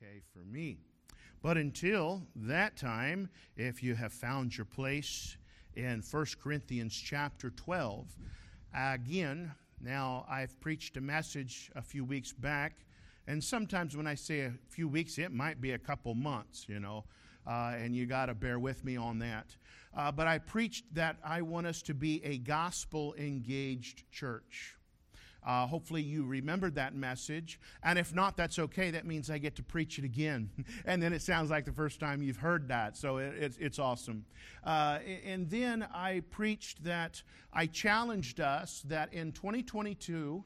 okay for me. But until that time, if you have found your place in 1 Corinthians chapter 12, again, now I've preached a message a few weeks back, and sometimes when I say a few weeks, it might be a couple months, you know, uh, and you got to bear with me on that. Uh, but I preached that I want us to be a gospel engaged church. Uh, hopefully, you remembered that message. And if not, that's okay. That means I get to preach it again. and then it sounds like the first time you've heard that. So it, it's, it's awesome. Uh, and then I preached that I challenged us that in 2022,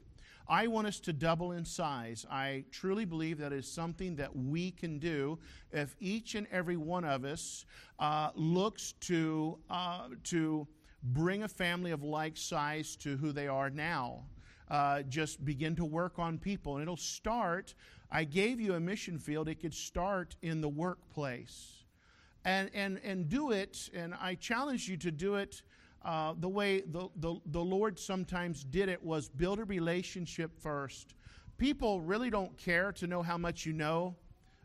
I want us to double in size. I truly believe that is something that we can do if each and every one of us uh, looks to, uh, to bring a family of like size to who they are now uh, just begin to work on people. And it'll start, I gave you a mission field, it could start in the workplace. And, and, and do it, and I challenge you to do it uh, the way the, the, the Lord sometimes did it was build a relationship first. People really don't care to know how much you know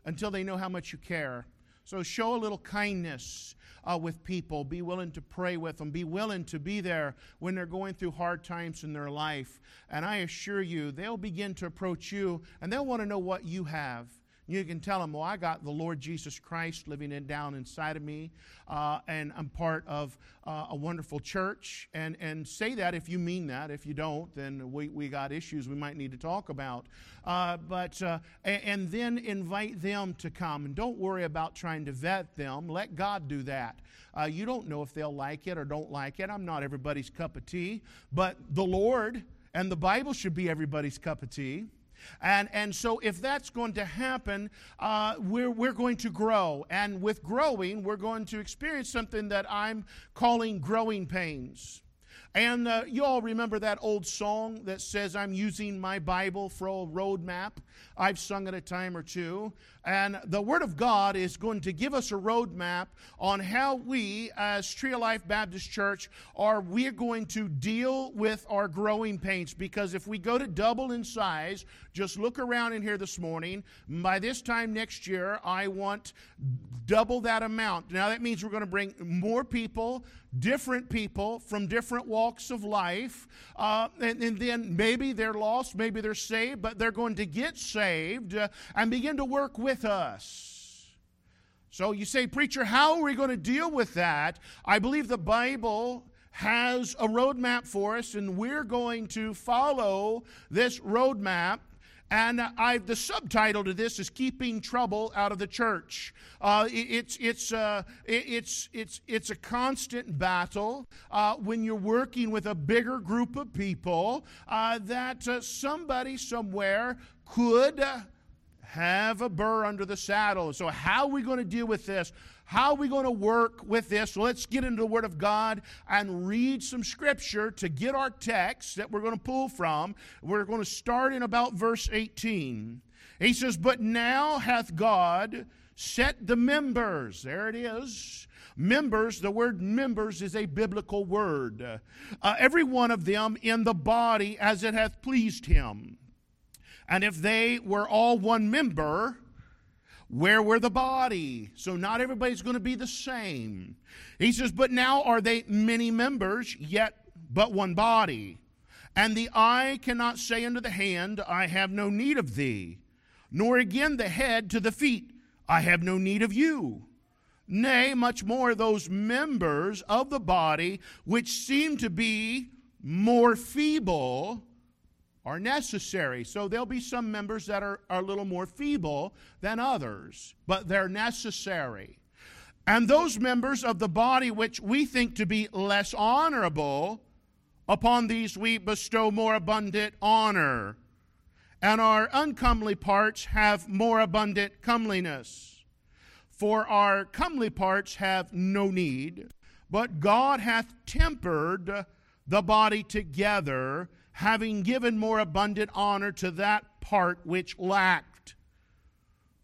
until they know how much you care. So show a little kindness uh, with people. Be willing to pray with them. Be willing to be there when they're going through hard times in their life. And I assure you, they'll begin to approach you and they'll want to know what you have. You can tell them, well, I got the Lord Jesus Christ living in, down inside of me, uh, and I'm part of uh, a wonderful church. And, and say that if you mean that. If you don't, then we, we got issues we might need to talk about. Uh, but, uh, and, and then invite them to come. And don't worry about trying to vet them. Let God do that. Uh, you don't know if they'll like it or don't like it. I'm not everybody's cup of tea, but the Lord and the Bible should be everybody's cup of tea. And, and so, if that's going to happen, uh, we're, we're going to grow. And with growing, we're going to experience something that I'm calling growing pains. And uh, you all remember that old song that says, I'm using my Bible for a roadmap? I've sung it a time or two. And the Word of God is going to give us a roadmap on how we, as Tree of Life Baptist Church, are we're going to deal with our growing pains. Because if we go to double in size, just look around in here this morning. By this time next year, I want double that amount. Now that means we're going to bring more people, different people from different walks of life. Uh, and, and, then maybe they're lost, maybe they're saved, but they're going to get saved uh, and begin to work with with us. So you say, Preacher, how are we going to deal with that? I believe the Bible has a roadmap for us, and we're going to follow this roadmap. And I've, the subtitle to this is "Keeping Trouble Out of the Church." Uh, it, it's it's uh, it, it's it's it's a constant battle uh, when you're working with a bigger group of people uh, that uh, somebody somewhere could have a burr under the saddle. So, how are we going to deal with this? How are we going to work with this? Let's get into the Word of God and read some Scripture to get our text that we're going to pull from. We're going to start in about verse 18. He says, But now hath God set the members, there it is. Members, the word members is a biblical word. Uh, every one of them in the body as it hath pleased him. And if they were all one member, where were the body? So not everybody's going to be the same. He says, But now are they many members, yet but one body. And the eye cannot say unto the hand, I have no need of thee, nor again the head to the feet, I have no need of you. Nay, much more those members of the body which seem to be more feeble are necessary. So there'll be some members that are, are a little more feeble than others, but they're necessary. And those members of the body which we think to be less honorable, upon these we bestow more abundant honor. And our uncomely parts have more abundant comeliness. For our comely parts have no need, but God hath tempered the body together having given more abundant honor to that part which lacked,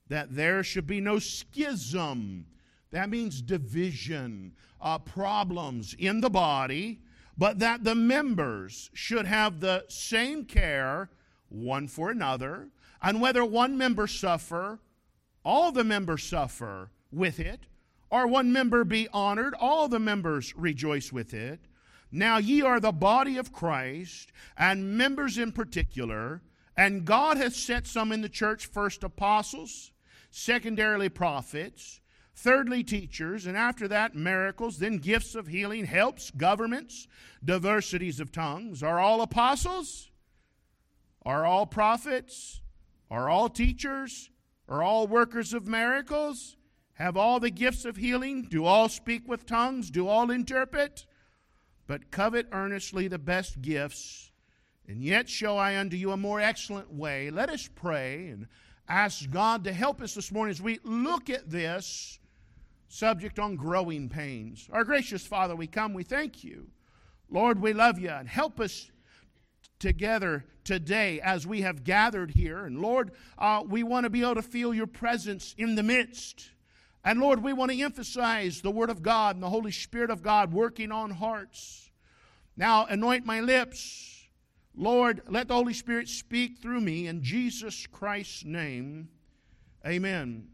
that there should be no schism. That means division, uh, problems in the body, but that the members should have the same care one for another, and whether one member suffer, all the members suffer with it, or one member be honored, all the members rejoice with it. Now ye are the body of Christ, and members in particular, and God hath set some in the church first apostles, secondarily prophets, thirdly teachers, and after that miracles, then gifts of healing, helps, governments, diversities of tongues. Are all apostles? Are all prophets? Are all teachers? Are all workers of miracles? Have all the gifts of healing? Do all speak with tongues? Do all interpret? But covet earnestly the best gifts, and yet show I unto you a more excellent way. Let us pray and ask God to help us this morning as we look at this subject on growing pains. Our gracious Father, we come, we thank you. Lord, we love you, and help us together today as we have gathered here. And Lord, uh, we want to be able to feel your presence in the midst. And Lord, we want to emphasize the Word of God and the Holy Spirit of God working on hearts. Now, anoint my lips. Lord, let the Holy Spirit speak through me in Jesus Christ's name. Amen.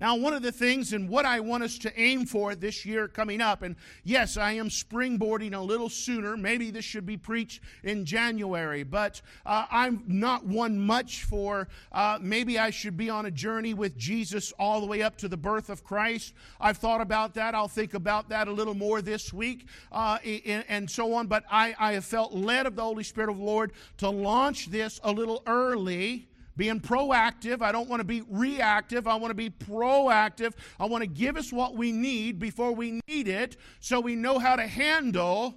Now, one of the things and what I want us to aim for this year coming up, and yes, I am springboarding a little sooner. Maybe this should be preached in January, but uh, I'm not one much for uh, maybe I should be on a journey with Jesus all the way up to the birth of Christ. I've thought about that. I'll think about that a little more this week uh, and, and, so on. But I, I have felt led of the Holy Spirit of the Lord to launch this a little early being proactive. I don't want to be reactive. I want to be proactive. I want to give us what we need before we need it so we know how to handle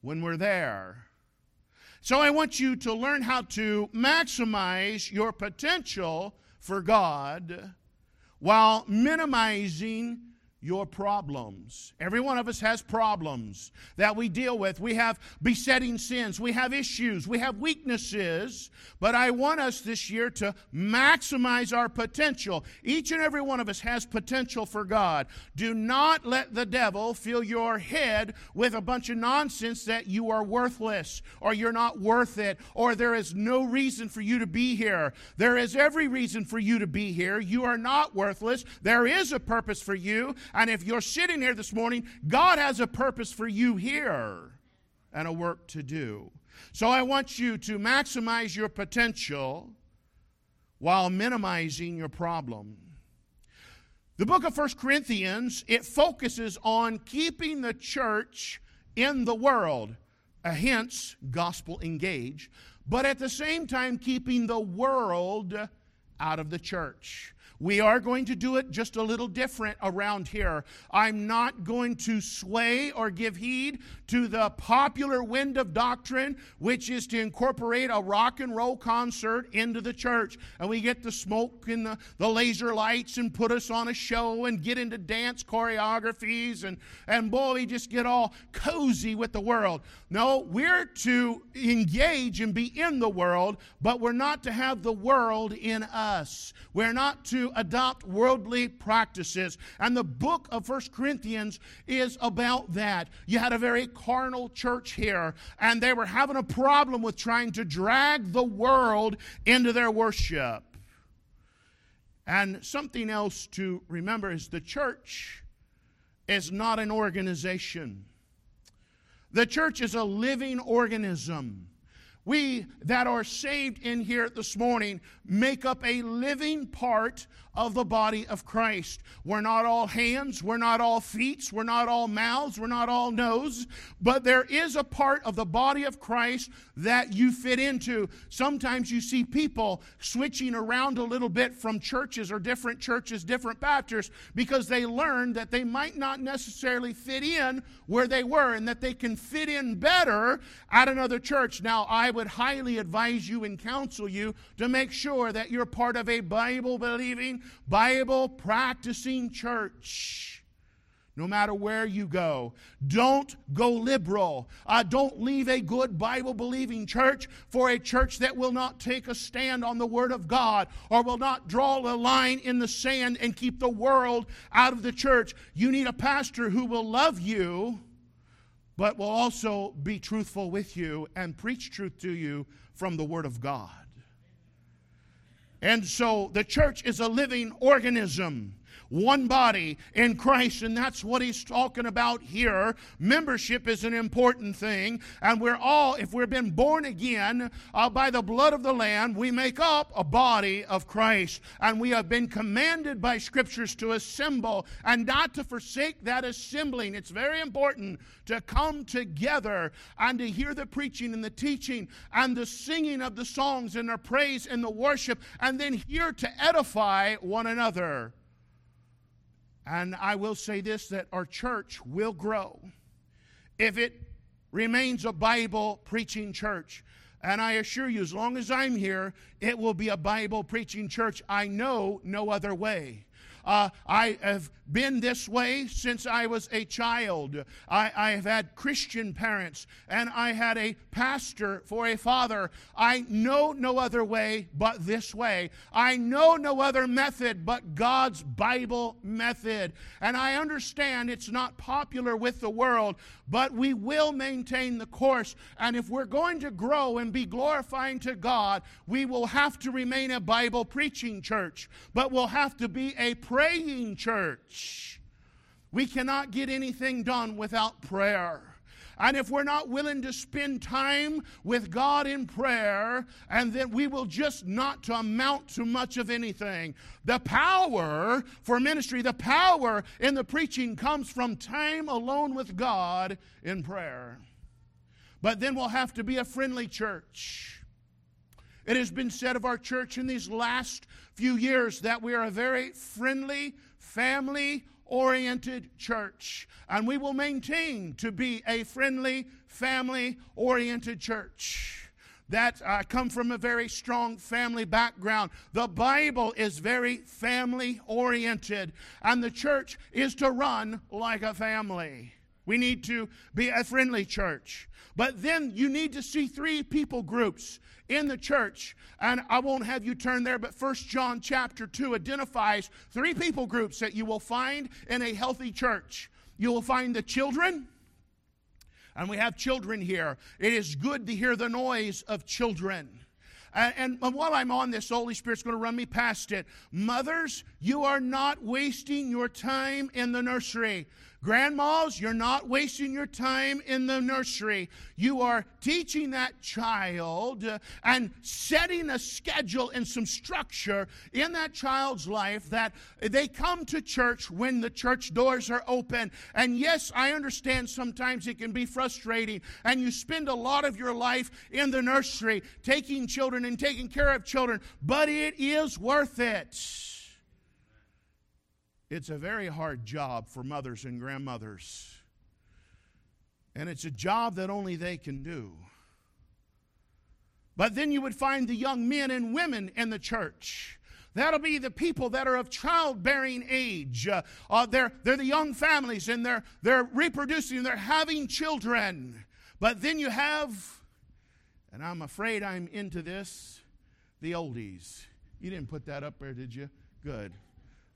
when we're there. So I want you to learn how to maximize your potential for God while minimizing your problems. Every one of us has problems that we deal with. We have besetting sins, we have issues, we have weaknesses. But I want us this year to maximize our potential. Each and every one of us has potential for God. Do not let the devil fill your head with a bunch of nonsense that you are worthless or you're not worth it or there is no reason for you to be here. There is every reason for you to be here. You are not worthless. There is a purpose for you. And if you're sitting here this morning, God has a purpose for you here and a work to do. So I want you to maximize your potential while minimizing your problem. The book of First Corinthians, it focuses on keeping the church in the world, uh, hence gospel engage, but at the same time keeping the world out of the church. We are going to do it just a little different around here. I'm not going to sway or give heed to the popular wind of doctrine, which is to incorporate a rock and roll concert into the church. And we get the smoke and the, the laser lights and put us on a show and get into dance choreographies. And, and boy, we just get all cozy with the world. No, we're to engage and be in the world, but we're not to have the world in us. We're not to adopt worldly practices. And the book of First Corinthians is about that. You had a very carnal church here, and they were having a problem with trying to drag the world into their worship. And something else to remember is the church is not an organization. The church is a living organism. We that are saved in here this morning make up a living part of the body of Christ. We're not all hands, we're not all feet, we're not all mouths, we're not all nose, but there is a part of the body of Christ that you fit into. Sometimes you see people switching around a little bit from churches or different churches, different pastors, because they learned that they might not necessarily fit in where they were and that they can fit in better at another church. Now, I would highly advise you and counsel you to make sure that you're part of a Bible believing, Bible practicing church. No matter where you go, don't go liberal. Uh, don't leave a good Bible believing church for a church that will not take a stand on the Word of God or will not draw a line in the sand and keep the world out of the church. You need a pastor who will love you, but will also be truthful with you and preach truth to you from the Word of God. And so the church is a living organism one body in Christ, and that's what he's talking about here. Membership is an important thing, and we're all, if we've been born again uh, by the blood of the Lamb, we make up a body of Christ, and we have been commanded by scriptures to assemble and not to forsake that assembling. It's very important to come together and to hear the preaching and the teaching and the singing of the songs and the praise and the worship, and then here to edify one another. And I will say this that our church will grow if it remains a Bible preaching church. And I assure you, as long as I'm here, it will be a Bible preaching church. I know no other way. Uh, I have been this way since I was a child. I, I have had Christian parents, and I had a pastor for a father. I know no other way but this way. I know no other method but God's Bible method. And I understand it's not popular with the world, but we will maintain the course. And if we're going to grow and be glorifying to God, we will have to remain a Bible preaching church, but we'll have to be a praying church. We cannot get anything done without prayer. And if we're not willing to spend time with God in prayer, and then we will just not to amount to much of anything. The power for ministry, the power in the preaching comes from time alone with God in prayer. But then we'll have to be a friendly church. It has been said of our church in these last few years that we are a very friendly, family oriented church. And we will maintain to be a friendly, family oriented church that uh, come from a very strong family background. The Bible is very family oriented, and the church is to run like a family. We need to be a friendly church. But then you need to see three people groups in the church. And I won't have you turn there, but First John chapter 2 identifies three people groups that you will find in a healthy church. You will find the children, and we have children here. It is good to hear the noise of children. And, while I'm on this, Holy Spirit's going to run me past it. Mothers, you are not wasting your time in the nursery. Grandmas, you're not wasting your time in the nursery. You are teaching that child uh, and setting a schedule and some structure in that child's life that they come to church when the church doors are open. And yes, I understand sometimes it can be frustrating, and you spend a lot of your life in the nursery taking children and taking care of children, but it is worth it. It's a very hard job for mothers and grandmothers. And it's a job that only they can do. But then you would find the young men and women in the church. That'll be the people that are of childbearing age. Uh, uh, they're, they're the young families and they're, they're reproducing they're having children. But then you have, and I'm afraid I'm into this, the oldies. You didn't put that up there, did you? Good.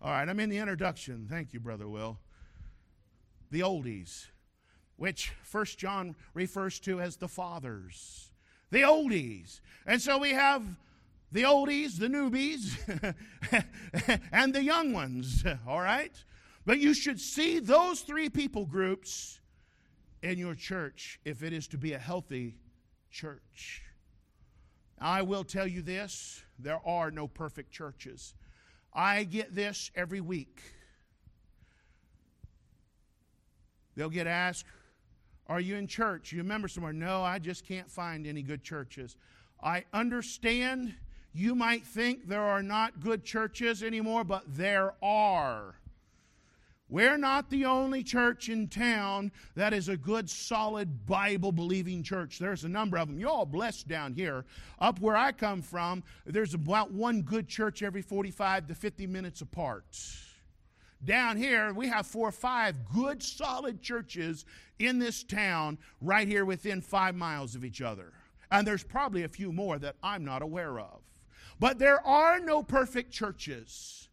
All right, I'm in the introduction. Thank you, Brother Will. The oldies, which First John refers to as the fathers. The oldies. And so we have the oldies, the newbies, and the young ones, all right? But you should see those three people groups in your church if it is to be a healthy church. I will tell you this there are no perfect churches. I get this every week. They'll get asked, Are you in church? You remember somewhere? No, I just can't find any good churches. I understand you might think there are not good churches anymore, but there are. We're not the only church in town that is a good, solid, Bible believing church. There's a number of them. You're all blessed down here. Up where I come from, there's about one good church every 45 to 50 minutes apart. Down here, we have four or five good, solid churches in this town right here within five miles of each other. And there's probably a few more that I'm not aware of. But there are no perfect churches.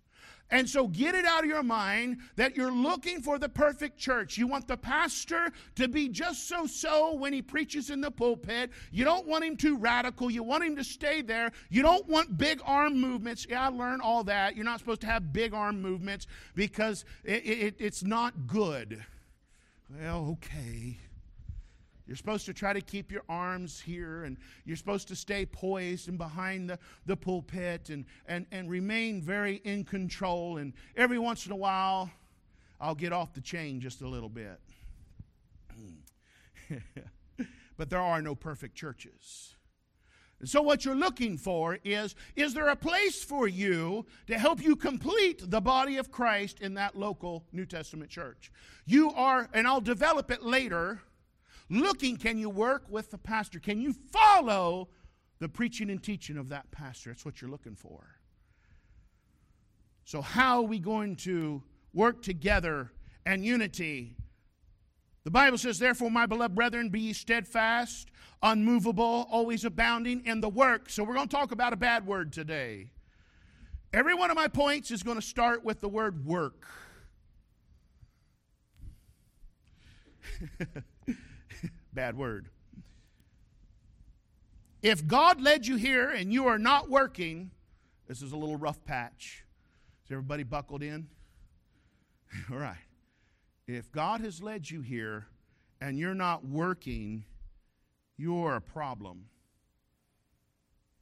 And so get it out of your mind that you're looking for the perfect church. You want the pastor to be just so so when he preaches in the pulpit. You don't want him too radical. You want him to stay there. You don't want big arm movements. Yeah, I learned all that. You're not supposed to have big arm movements because it, it, it's not good. Well, okay. You're supposed to try to keep your arms here, and you're supposed to stay poised and behind the, the pulpit and, and, and remain very in control. And every once in a while, I'll get off the chain just a little bit. but there are no perfect churches. And so, what you're looking for is is there a place for you to help you complete the body of Christ in that local New Testament church? You are, and I'll develop it later looking can you work with the pastor? Can you follow the preaching and teaching of that pastor? That's what you're looking for. So, how are we going to work together and unity? The Bible says, Therefore, my beloved brethren, be steadfast, unmovable, always abounding in the work. So, we're going to talk about a bad word today. Every one of my points is going to start with the word work. bad word. If God led you here and you are not working, this is a little rough patch. Is everybody buckled in? All right. If God has led you here and you're not working, you're a problem.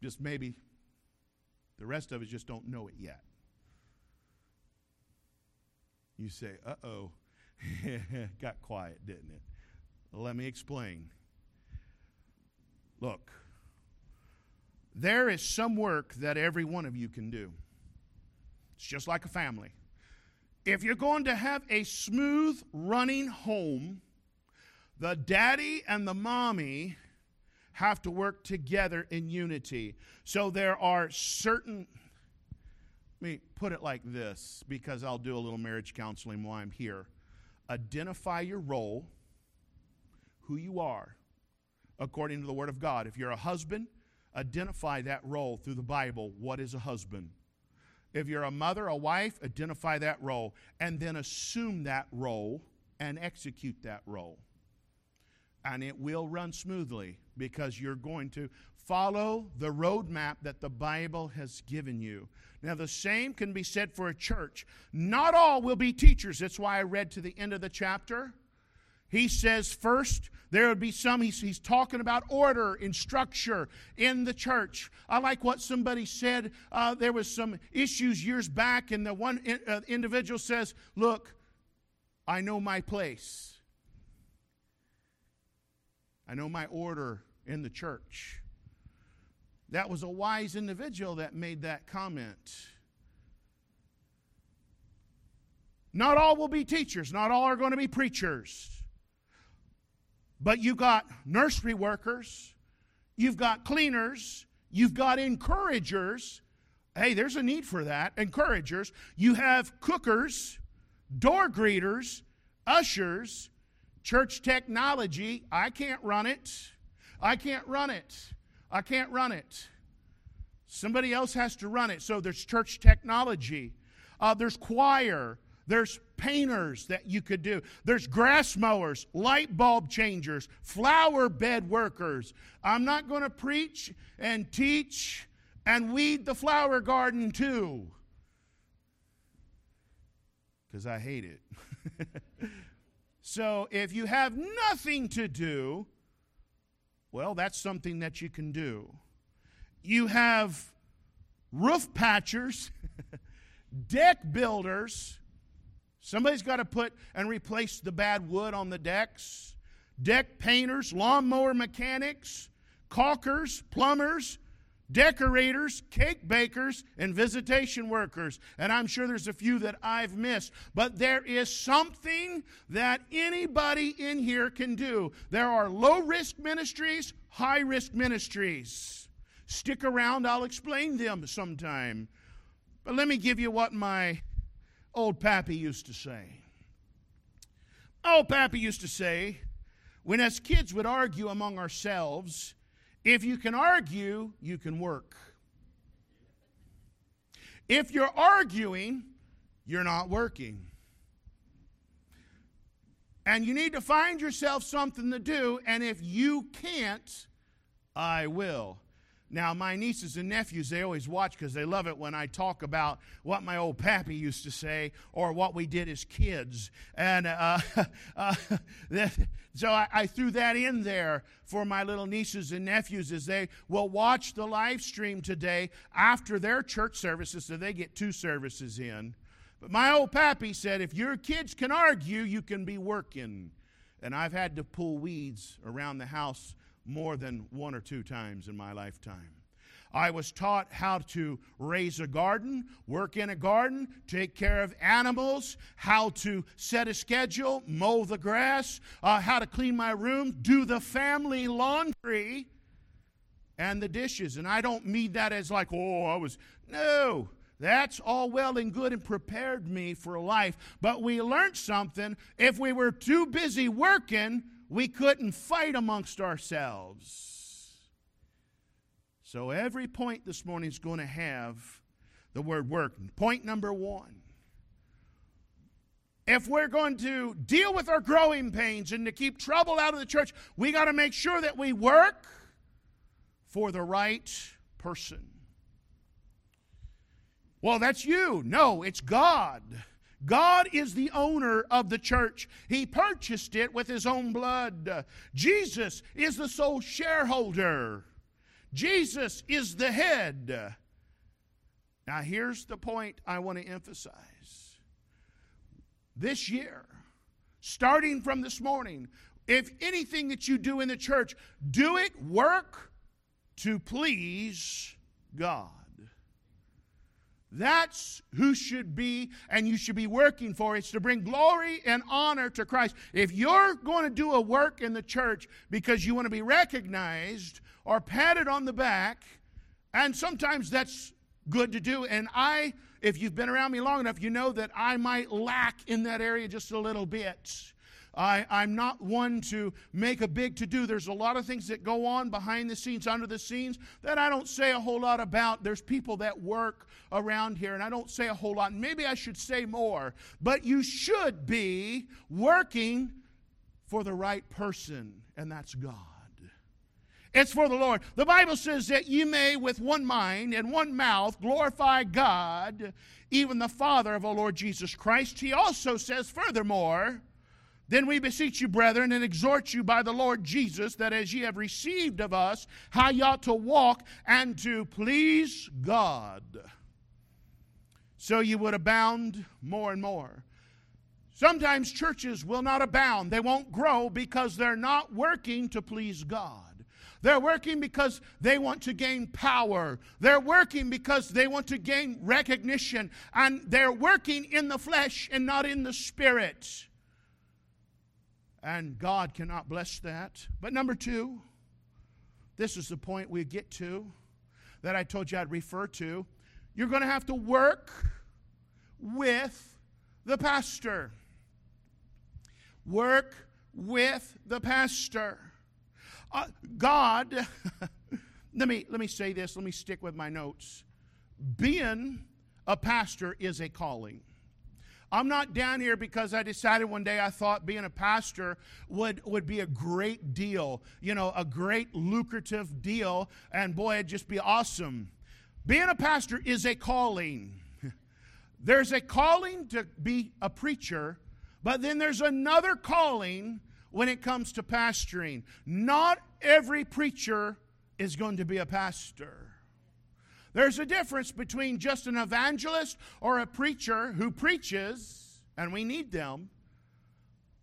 Just maybe the rest of us just don't know it yet. You say, uh oh, got quiet, didn't it? Let me explain. Look, there is some work that every one of you can do. It's just like a family. If you're going to have a smooth running home, the daddy and the mommy have to work together in unity. So there are certain, let me put it like this because I'll do a little marriage counseling while I'm here. Identify your role who you are according to the Word of God. If you're a husband, identify that role through the Bible. What is a husband? If you're a mother, a wife, identify that role and then assume that role and execute that role. And it will run smoothly because you're going to follow the roadmap that the Bible has given you. Now, the same can be said for a church. Not all will be teachers. That's why I read to the end of the chapter. He says first there would be some, he's, he's talking about order and structure in the church. I like what somebody said. Uh, there was some issues years back, and the one in, uh, individual says, Look, I know my place. I know my order in the church. That was a wise individual that made that comment. Not all will be teachers, not all are going to be preachers. But you've got nursery workers, you've got cleaners, you've got encouragers. Hey, there's a need for that. Encouragers. You have cookers, door greeters, ushers, church technology. I can't run it. I can't run it. I can't run it. Somebody else has to run it. So there's church technology. Uh, there's choir. There's painters that you could do. There's grass mowers, light bulb changers, flower bed workers. I'm not going to preach and teach and weed the flower garden too because I hate it. so if you have nothing to do, well, that's something that you can do. You have roof patchers, deck builders, Somebody's got to put and replace the bad wood on the decks. Deck painters, lawnmower mechanics, caulkers, plumbers, decorators, cake bakers, and visitation workers. And I'm sure there's a few that I've missed. But there is something that anybody in here can do. There are low risk ministries, high risk ministries. Stick around, I'll explain them sometime. But let me give you what my old Pappy used to say. Old Pappy used to say, when as kids would argue among ourselves, if you can argue, you can work. If you're arguing, you're not working. And you need to find yourself something to do, and if you can't, I will. Now, my nieces and nephews, they always watch because they love it when I talk about what my old pappy used to say or what we did as kids. And uh, uh, so I, I, threw that in there for my little nieces and nephews as they will watch the live stream today after their church services, so they get two services in. But my old pappy said, if your kids can argue, you can be working. And I've had to pull weeds around the house more than one or two times in my lifetime. I was taught how to raise a garden, work in a garden, take care of animals, how to set a schedule, mow the grass, uh, how to clean my room, do the family laundry and the dishes. And I don't mean that as like, oh, I was. No, that's all well and good and prepared me for life. But we learned something. If we were too busy working, we couldn't fight amongst ourselves. So every point this morning is going to have the word work. Point number one. If we're going to deal with our growing pains and to keep trouble out of the church, we got to make sure that we work for the right person. Well, that's you. No, it's God. God is the owner of the church. He purchased it with his own blood. Jesus is the sole shareholder. Jesus is the head. Now, here's the point I want to emphasize. This year, starting from this morning, if anything that you do in the church, do it work to please God. That's who should be and you should be working for. It's to bring glory and honor to Christ. If you're going to do a work in the church because you want to be recognized or patted on the back, and sometimes that's good to do, and I, if you've been around me long enough, you know that I might lack in that area just a little bit. I, I'm not one to make a big to do. There's a lot of things that go on behind the scenes, under the scenes, that I don't say a whole lot about. There's people that work around here, and I don't say a whole lot. Maybe I should say more, but you should be working for the right person, and that's God. It's for the Lord. The Bible says that you may, with one mind and one mouth, glorify God, even the Father of our Lord Jesus Christ. He also says, furthermore, then we beseech you, brethren, and exhort you by the Lord Jesus, that as ye have received of us, how ye ought to walk and to please God. So you would abound more and more. Sometimes churches will not abound, they won't grow because they're not working to please God. They're working because they want to gain power. They're working because they want to gain recognition. And they're working in the flesh and not in the spirit. And God cannot bless that. But number two, this is the point we get to that I told you I'd refer to. You're going to have to work with the pastor. Work with the pastor. Uh, God, let me let me say this. Let me stick with my notes. Being a pastor is a calling. I'm not down here because I decided one day I thought being a pastor would, would be a great deal, you know, a great lucrative deal, and boy, it'd just be awesome. Being a pastor is a calling. There's a calling to be a preacher, but then there's another calling when it comes to pastoring. Not every preacher is going to be a pastor. There's a difference between just an evangelist or a preacher who preaches, and we need them,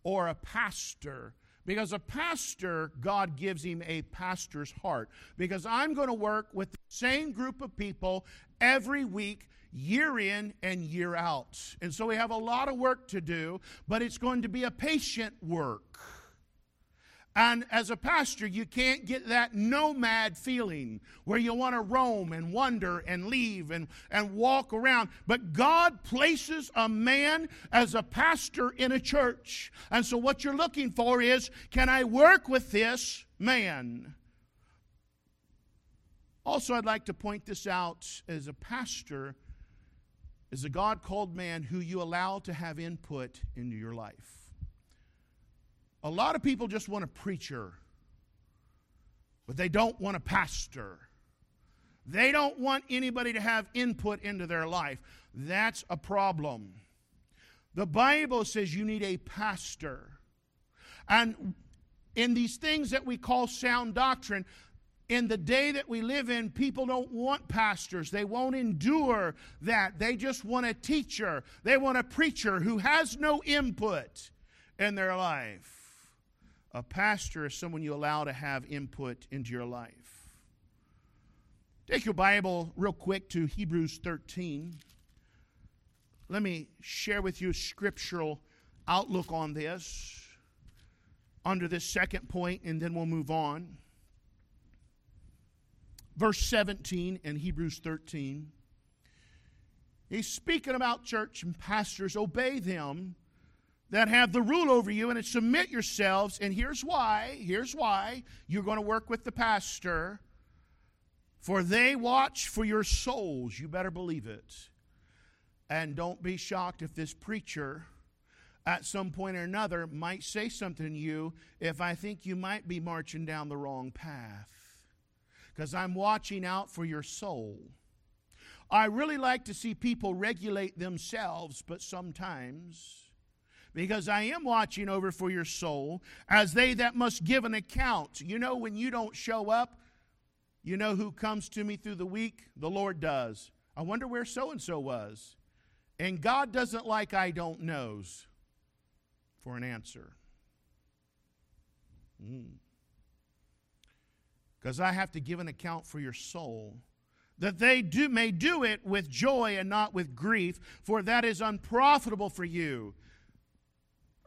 or a pastor. Because a pastor, God gives him a pastor's heart. Because I'm going to work with the same group of people every week, year in and year out. And so we have a lot of work to do, but it's going to be a patient work. And as a pastor, you can't get that nomad feeling where you want to roam and wander and leave and, and walk around. But God places a man as a pastor in a church. And so what you're looking for is can I work with this man? Also, I'd like to point this out as a pastor. is a God called man who you allow to have input into your life. A lot of people just want a preacher, but they don't want a pastor. They don't want anybody to have input into their life. That's a problem. The Bible says you need a pastor. And in these things that we call sound doctrine, in the day that we live in, people don't want pastors. They won't endure that. They just want a teacher. They want a preacher who has no input in their life. A pastor is someone you allow to have input into your life. Take your Bible real quick to Hebrews 13. Let me share with you a scriptural outlook on this under this second point, and then we'll move on. Verse 17 in Hebrews 13. He's speaking about church and pastors. Obey them that have the rule over you and submit yourselves. And here's why. Here's why. You're going to work with the pastor. For they watch for your souls. You better believe it. And don't be shocked if this preacher at some point or another might say something to you if I think you might be marching down the wrong path. Because I'm watching out for your soul. I really like to see people regulate themselves, but sometimes, because I am watching over for your soul, as they that must give an account. You know, when you don't show up, you know who comes to me through the week? The Lord does. I wonder where so and so was. And God doesn't like I don't knows for an answer. Because mm. I have to give an account for your soul, that they do, may do it with joy and not with grief, for that is unprofitable for you.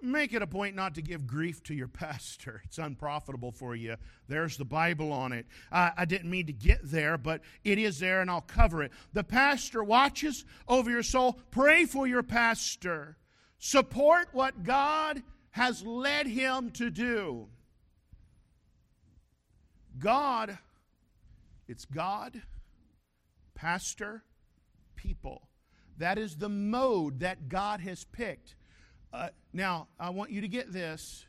Make it a point not to give grief to your pastor. It's unprofitable for you. There's the Bible on it. I, I didn't mean to get there, but it is there and I'll cover it. The pastor watches over your soul. Pray for your pastor. Support what God has led him to do. God, it's God, pastor, people. That is the mode that God has picked. Uh, now, I want you to get this.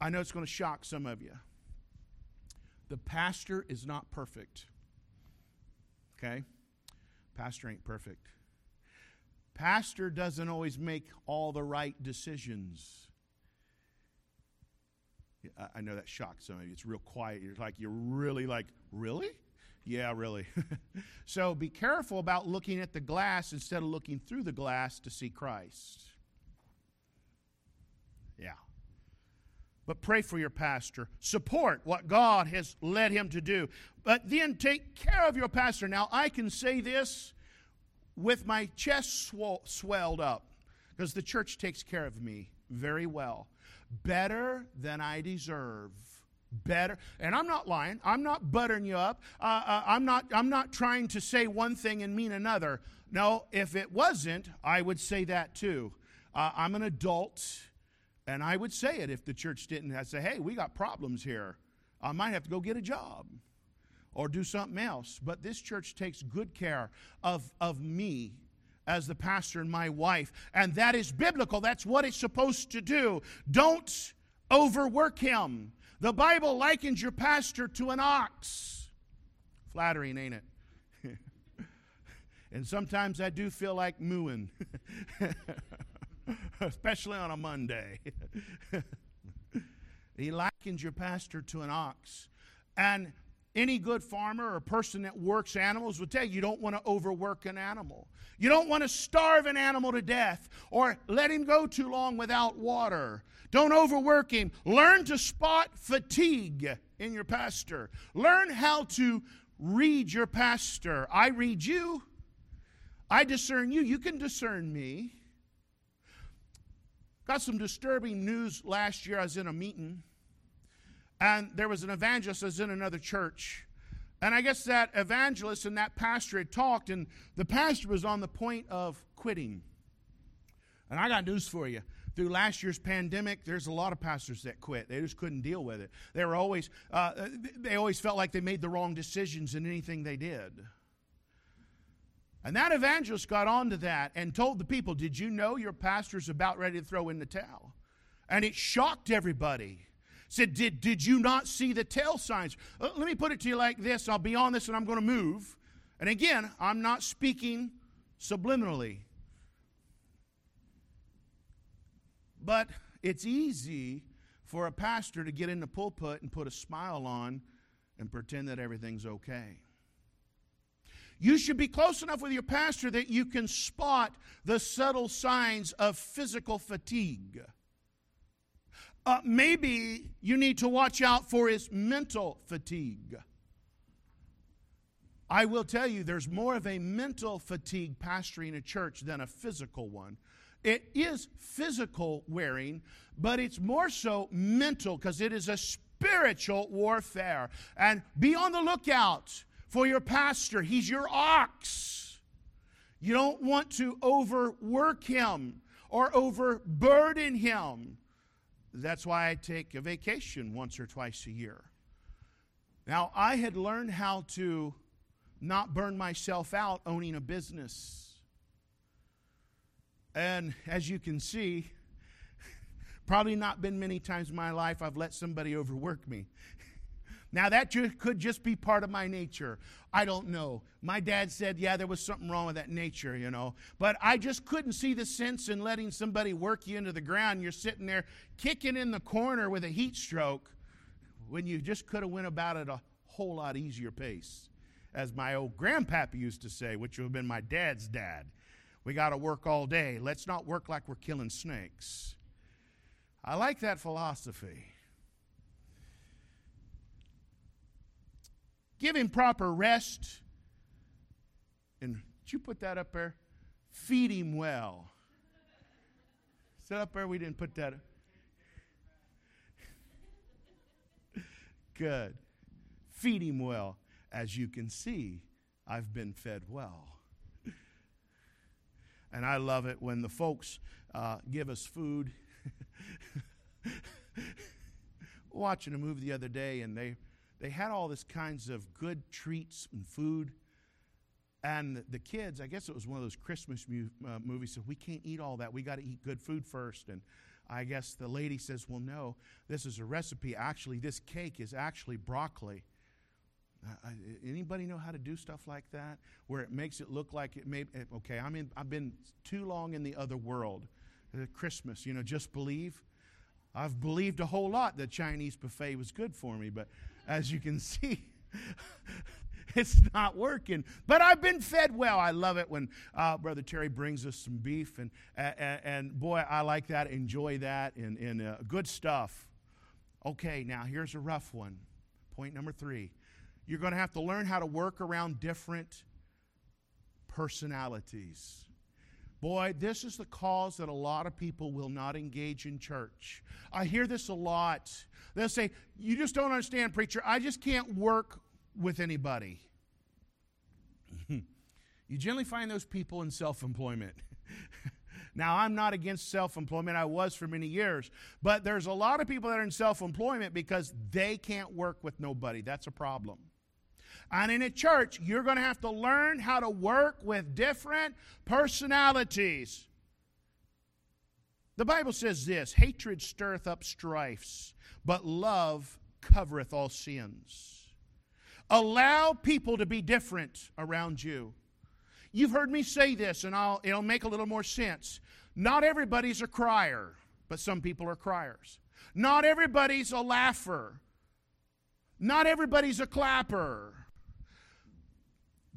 I know it's going to shock some of you. The pastor is not perfect. Okay? Pastor ain't perfect. Pastor doesn't always make all the right decisions. I know that shocks some of you. It's real quiet. You're like, you're really like, really? Yeah, really. so be careful about looking at the glass instead of looking through the glass to see Christ. Yeah. But pray for your pastor. Support what God has led him to do. But then take care of your pastor. Now, I can say this with my chest swelled up because the church takes care of me very well. Better than I deserve better and i'm not lying i'm not buttering you up uh, uh, i'm not i'm not trying to say one thing and mean another no if it wasn't i would say that too uh, i'm an adult and I would say it if the church didn't. I'd say, hey, we got problems here. I might have to go get a job or do something else. But this church takes good care of, of me as the pastor and my wife. And that is biblical. That's what it's supposed to do. Don't overwork him. The Bible likens your pastor to an ox. Flattering, ain't it? and sometimes I do feel like mooing. especially on a Monday. he likens your pastor to an ox. And any good farmer or person that works animals would tell you you don't want to overwork an animal. You don't want to starve an animal to death or let him go too long without water. Don't overwork him. Learn to spot fatigue in your pastor. Learn how to read your pastor. I read you. I discern you. You can discern me. Got some disturbing news last year. I was in a meeting, and there was an evangelist that was in another church. And I guess that evangelist and that pastor had talked, and the pastor was on the point of quitting. And I got news for you. Through last year's pandemic, there's a lot of pastors that quit. They just couldn't deal with it. They were always, uh, they always felt like they made the wrong decisions in anything they did. And that evangelist got onto that and told the people, Did you know your pastor's about ready to throw in the towel? And it shocked everybody. Said, Did, did you not see the tail signs? Uh, let me put it to you like this I'll be on this and I'm going to move. And again, I'm not speaking subliminally. But it's easy for a pastor to get in the pulpit and put a smile on and pretend that everything's okay. You should be close enough with your pastor that you can spot the subtle signs of physical fatigue. Uh, maybe you need to watch out for his mental fatigue. I will tell you, there's more of a mental fatigue pastoring a church than a physical one. It is physical wearing, but it's more so mental because it is a spiritual warfare. And be on the lookout for your pastor. He's your ox. You don't want to overwork him or overburden him. That's why I take a vacation once or twice a year. Now, I had learned how to not burn myself out owning a business. And as you can see, probably not been many times in my life I've let somebody overwork me. Now, that could just be part of my nature. I don't know. My dad said, yeah, there was something wrong with that nature, you know. But I just couldn't see the sense in letting somebody work you into the ground. You're sitting there kicking in the corner with a heat stroke when you just could have went about it a whole lot easier pace. As my old grandpappy used to say, which would have been my dad's dad. We got to work all day. Let's not work like we're killing snakes. I like that philosophy. Give him proper rest. And did you put that up there? Feed him well. Is that up there? We didn't put that. up. Good. Feed him well. As you can see, I've been fed well. And I love it when the folks uh, give us food. Watching a movie the other day, and they they had all this kinds of good treats and food. And the kids, I guess it was one of those Christmas mu- uh, movies, said, We can't eat all that. We got to eat good food first. And I guess the lady says, Well, no, this is a recipe. Actually, this cake is actually broccoli. Uh, anybody know how to do stuff like that where it makes it look like it may okay i mean i've been too long in the other world uh, christmas you know just believe i've believed a whole lot that chinese buffet was good for me but as you can see. it's not working. But I've been fed well. I love it when uh, Brother Terry brings us some beef, and, and, and boy, I like that, enjoy that, and, and uh, good stuff. Okay, now here's a rough one. Point number three you're going to have to learn how to work around different personalities. Boy, this is the cause that a lot of people will not engage in church. I hear this a lot. They'll say, You just don't understand, preacher. I just can't work with anybody. you generally find those people in self employment. now, I'm not against self employment, I was for many years. But there's a lot of people that are in self employment because they can't work with nobody. That's a problem. And in a church, you're going to have to learn how to work with different personalities. The Bible says this hatred stirreth up strifes, but love covereth all sins. Allow people to be different around you. You've heard me say this, and I'll, it'll make a little more sense. Not everybody's a crier, but some people are criers. Not everybody's a laugher. Not everybody's a clapper.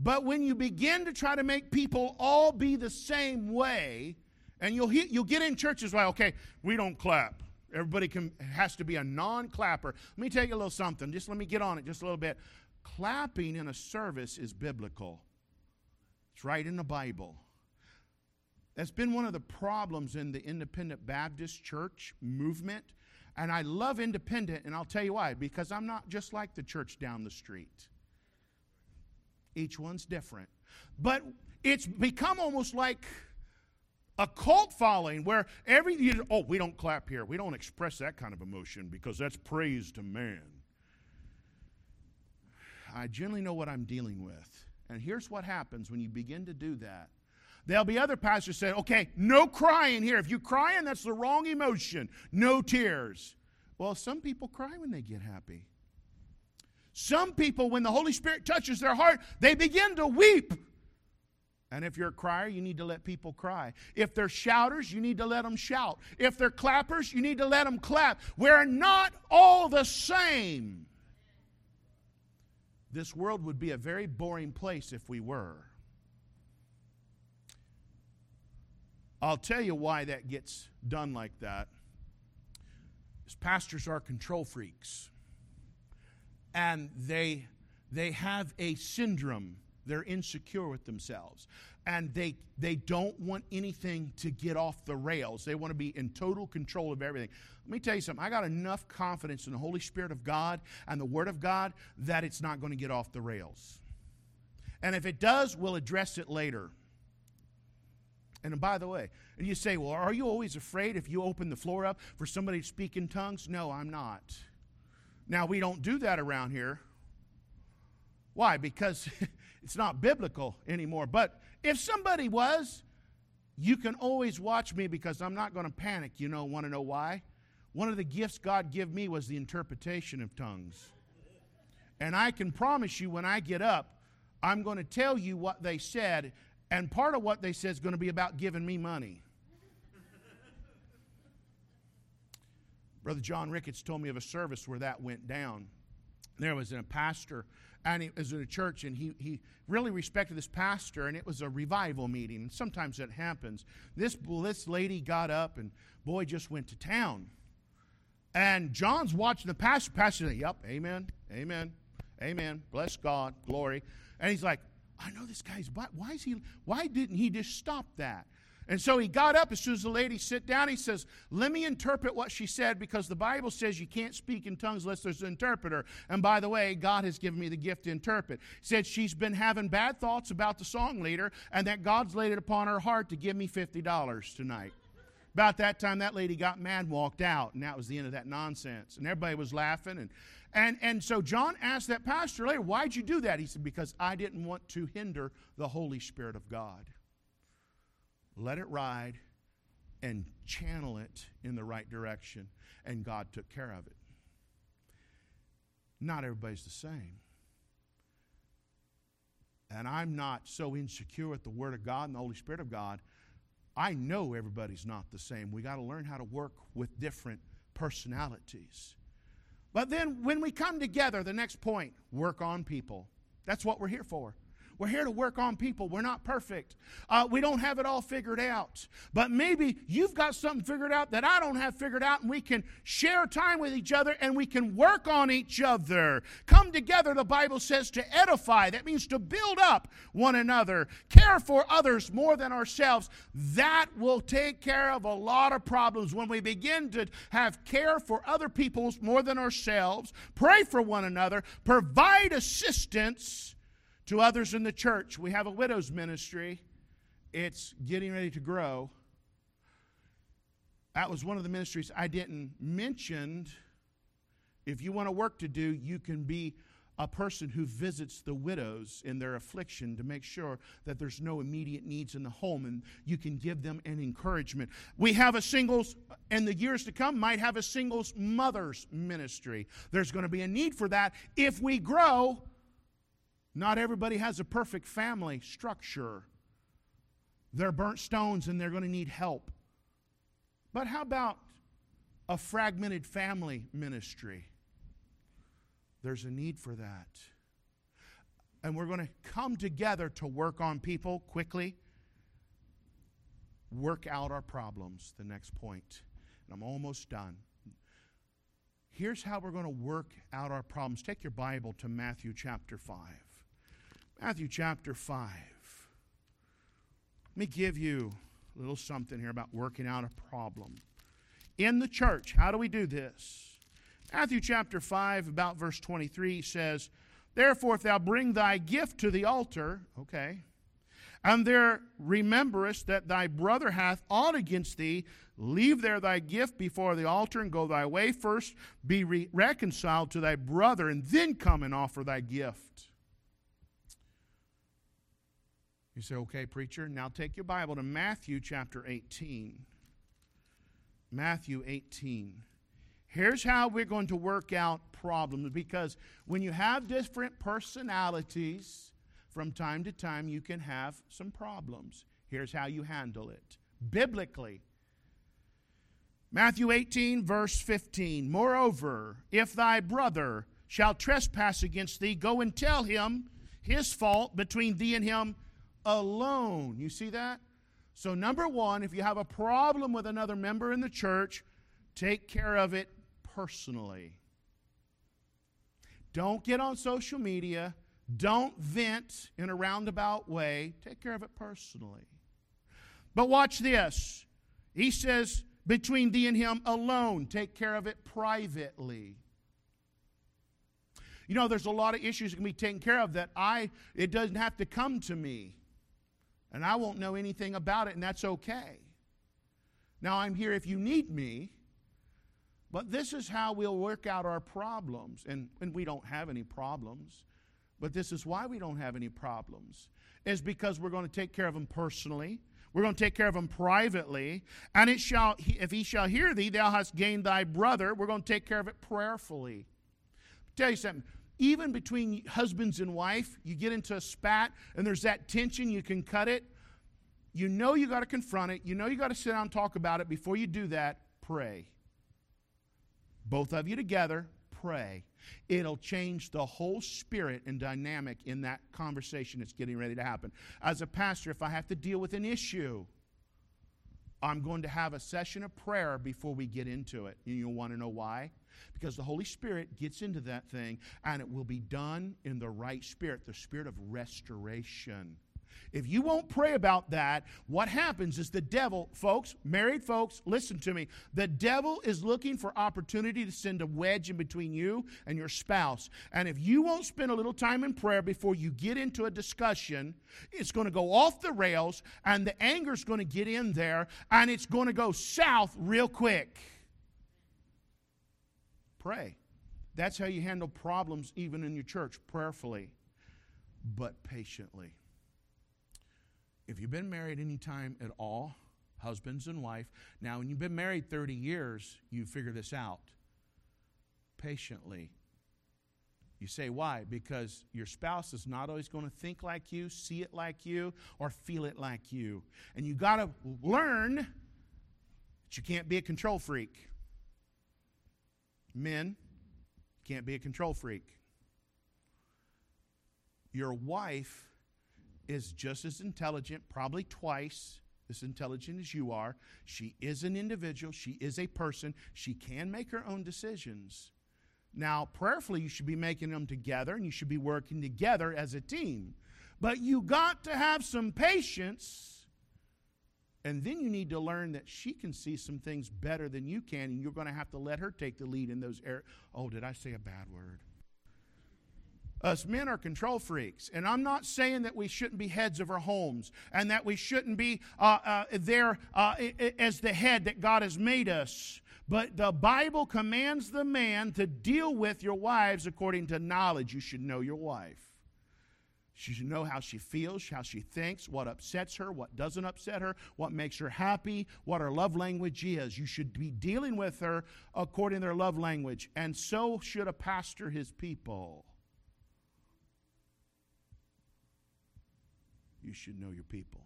But when you begin to try to make people all be the same way, and you'll, you'll get in churches like, okay, we don't clap. Everybody can, has to be a non clapper. Let me tell you a little something. Just let me get on it just a little bit. Clapping in a service is biblical, it's right in the Bible. That's been one of the problems in the independent Baptist church movement. And I love independent, and I'll tell you why. Because I'm not just like the church down the street. Each one's different. But it's become almost like a cult following where every you, oh we don't clap here we don't express that kind of emotion because that's praise to man i generally know what i'm dealing with And here's what happens when you begin to do that. There'll be other pastors say, okay, no crying here. If you're crying, that's the wrong emotion. No tears. Well, some people cry when they get happy. Some people, when the Holy Spirit touches their heart, they begin to weep. And if you're a crier, you need to let people cry. If they're shouters, you need to let them shout. If they're clappers, you need to let them clap. We're not all the same. This world would be a very boring place if we were. I'll tell you why that gets done like that. Is pastors are control freaks. And they they have a syndrome. They're insecure with themselves. And they they don't want anything to get off the rails. They want to be in total control of everything. Let me tell you something. I got enough confidence in the Holy Spirit of God and the Word of God that it's not going to get off the rails. And if it does, we'll address it later. And by the way, and you say, well, are you always afraid if you open the floor up for somebody to speak in tongues? No, I'm not. Now, we don't do that around here. Why? Because it's not biblical anymore. But if somebody was, you can always watch me because I'm not going to panic. You know, want to know why? One of the gifts God gave me was the interpretation of tongues. And I can promise you when I get up, I'm going to tell you what they said, and part of what they said is going to be about giving me money. Brother John Ricketts told me of a service where that went down. There was a pastor, and it was in a church, and he, he really respected this pastor, and it was a revival meeting. And sometimes that happens. This, this lady got up, and boy just went to town. And John's watching the pastor. Pastor Yep, amen, amen, amen. Bless God, glory. And he's like, I know this guy's why is he why didn't he just stop that? And so he got up as soon as the lady sit down. He says, Let me interpret what she said because the Bible says you can't speak in tongues unless there's an interpreter. And by the way, God has given me the gift to interpret. He said she's been having bad thoughts about the song leader and that God's laid it upon her heart to give me $50 tonight. About that time, that lady got mad walked out, and that was the end of that nonsense. And everybody was laughing. And, and, and so John asked that pastor later, Why'd you do that? He said, Because I didn't want to hinder the Holy Spirit of God. Let it ride and channel it in the right direction. And God took care of it. Not everybody's the same. And I'm not so insecure with the Word of God and the Holy Spirit of God I know everybody's not the same. We got to learn how to work with different personalities. But then when we come together, the next point work on people. That's what we're here for. We're here to work on people. We're not perfect. Uh, we don't have it all figured out. But maybe you've got something figured out that I don't have figured out, and we can share time with each other and we can work on each other. Come together, the Bible says, to edify. That means to build up one another, care for others more than ourselves. That will take care of a lot of problems when we begin to have care for other people more than ourselves, pray for one another, provide assistance to others in the church. We have a widow's ministry, it's getting ready to grow. That was one of the ministries I didn't mention. If you want a work to do, you can be a person who visits the widows in their affliction to make sure that there's no immediate needs in the home and you can give them an encouragement. We have a singles, in the years to come, might have a singles mother's ministry. There's going to be a need for that if we grow not everybody has a perfect family structure. They're burnt stones and they're going to need help. But how about a fragmented family ministry? There's a need for that. And we're going to come together to work on people quickly, work out our problems. The next point. And I'm almost done. Here's how we're going to work out our problems. Take your Bible to Matthew chapter 5. Matthew chapter 5. Let me give you a little something here about working out a problem. In the church, how do we do this? Matthew chapter 5, about verse 23 says, Therefore, if thou bring thy gift to the altar, okay, and there rememberest that thy brother hath aught against thee, leave there thy gift before the altar and go thy way. First be re- reconciled to thy brother, and then come and offer thy gift. You say, okay, preacher, now take your Bible to Matthew chapter 18. Matthew 18. Here's how we're going to work out problems because when you have different personalities, from time to time you can have some problems. Here's how you handle it biblically. Matthew 18, verse 15. Moreover, if thy brother shall trespass against thee, go and tell him his fault between thee and him alone. You see that? So, number one, if you have a problem with another member in the church, take care of it personally. Don't get on social media. Don't vent in a roundabout way. Take care of it personally. But watch this. He says, between thee and him alone, take care of it privately. You know, there's a lot of issues that can be taken care of that I, it doesn't have to come to me. And I won't know anything about it, and that's okay. Now, I'm here if you need me, but this is how we'll work out our problems. And, and we don't have any problems. But this is why we don't have any problems, is because we're going to take care of them personally. We're going to take care of them privately. And it shall, if he shall hear thee, thou hast gained thy brother. We're going to take care of it prayerfully. I'll tell you something. Even between husbands and wife, you get into a spat and there's that tension, you can cut it. You know you got to confront it. You know you got to sit down and talk about it. Before you do that, pray. Both of you together, pray. It'll change the whole spirit and dynamic in that conversation that's getting ready to happen. As a pastor, if I have to deal with an issue, I'm going to have a session of prayer before we get into it. And you'll want to know why? Because the Holy Spirit gets into that thing and it will be done in the right spirit, the spirit of restoration. If you won't pray about that, what happens is the devil, folks, married folks, listen to me. The devil is looking for opportunity to send a wedge in between you and your spouse. And if you won't spend a little time in prayer before you get into a discussion, it's going to go off the rails and the anger is going to get in there and it's going to go south real quick. Pray. That's how you handle problems even in your church, prayerfully, but patiently. If you've been married any time at all, husbands and wife, now when you've been married 30 years, you figure this out patiently. You say, why? Because your spouse is not always going to think like you, see it like you, or feel it like you. And you got to learn that you can't be a control freak. Men can't be a control freak. Your wife is just as intelligent, probably twice as intelligent as you are. She is an individual, she is a person, she can make her own decisions. Now, prayerfully, you should be making them together and you should be working together as a team. But you got to have some patience. And then you need to learn that she can see some things better than you can, and you're going to have to let her take the lead in those areas. Oh, did I say a bad word? Us men are control freaks. And I'm not saying that we shouldn't be heads of our homes and that we shouldn't be uh, uh, there uh, as the head that God has made us. But the Bible commands the man to deal with your wives according to knowledge. You should know your wife. She should know how she feels, how she thinks, what upsets her, what doesn't upset her, what makes her happy, what her love language is. You should be dealing with her according to their love language. And so should a pastor his people. You should know your people.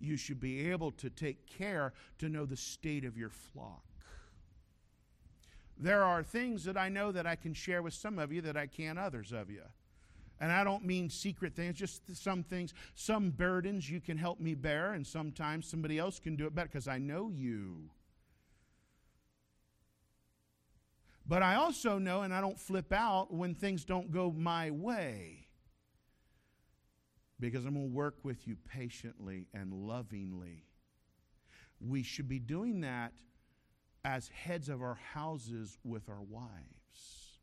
You should be able to take care to know the state of your flock. There are things that I know that I can share with some of you that I can't others of you. And I don't mean secret things, just some things, some burdens you can help me bear, and sometimes somebody else can do it better because I know you. But I also know, and I don't flip out when things don't go my way because I'm going to work with you patiently and lovingly. We should be doing that as heads of our houses with our wives.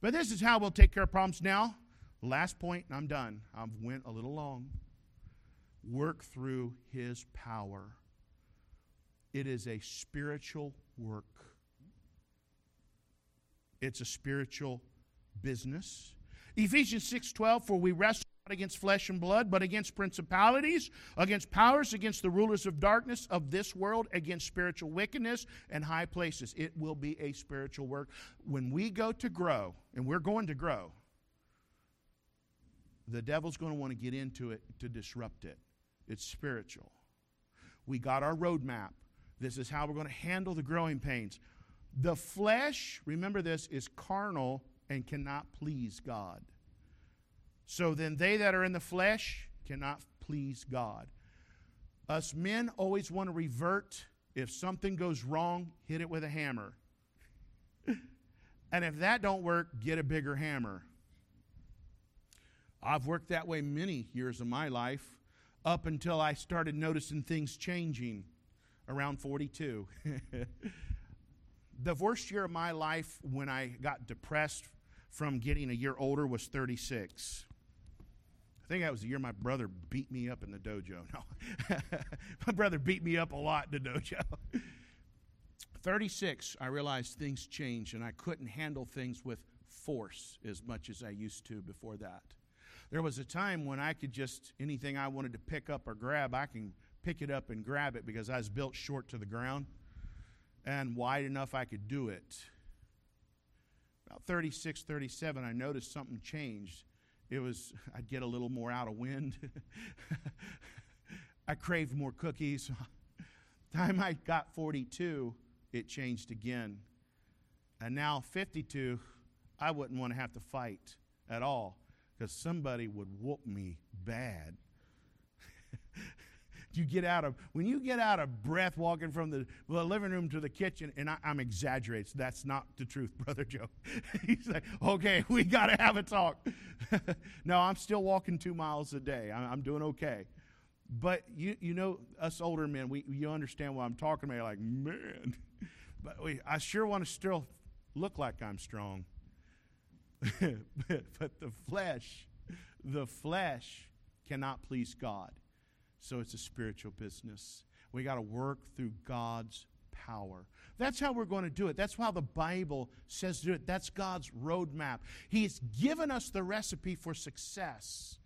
But this is how we'll take care of problems now. Last point, and I'm done. I've went a little long. Work through his power. It is a spiritual work. It's a spiritual business. Ephesians 6:12 for we wrestle not against flesh and blood, but against principalities, against powers, against the rulers of darkness of this world, against spiritual wickedness and high places. It will be a spiritual work. When we go to grow, and we're going to grow, the devil's going to want to get into it to disrupt it. It's spiritual. We got our roadmap. This is how we're going to handle the growing pains. The flesh, remember this, is carnal and cannot please God. So then they that are in the flesh cannot please God. Us men always want to revert. If something goes wrong, hit it with a hammer. and if that don't work, get a bigger hammer. I've worked that way many years of my life up until I started noticing things changing around 42. the worst year of my life when I got depressed from getting a year older was 36 I think that was the year my brother beat me up in the dojo. No, my brother beat me up a lot in the dojo. 36, I realized things changed and I couldn't handle things with force as much as I used to before that. There was a time when I could just, anything I wanted to pick up or grab, I can pick it up and grab it because I was built short to the ground and wide enough I could do it. About 36, 37, I noticed something changed it was I'd get a little more out of wind. I craved more cookies. Time I got 42, it changed again. And now 52, I wouldn't want to have to fight at all because somebody would whoop me bad you get out of when you get out of breath walking from the, the living room to the kitchen and I, am exaggerating that's not the truth brother joe. He's like okay we got to have a talk. No i'm still walking two miles a day. I, i'm doing okay. But you, you know us older men we, you understand what i'm talking about. You're like man. But we, i sure want to still look like i'm strong. But the flesh the flesh cannot please god so it's a spiritual business. We got to work through God's power. That's how we're going to do it. That's how the Bible says to do it. That's God's roadmap. He's given us the recipe for success.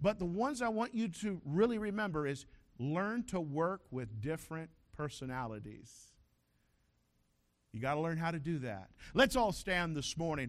But the ones I want you to really remember is learn to work with different personalities. You got to learn how to do that. Let's all stand this morning.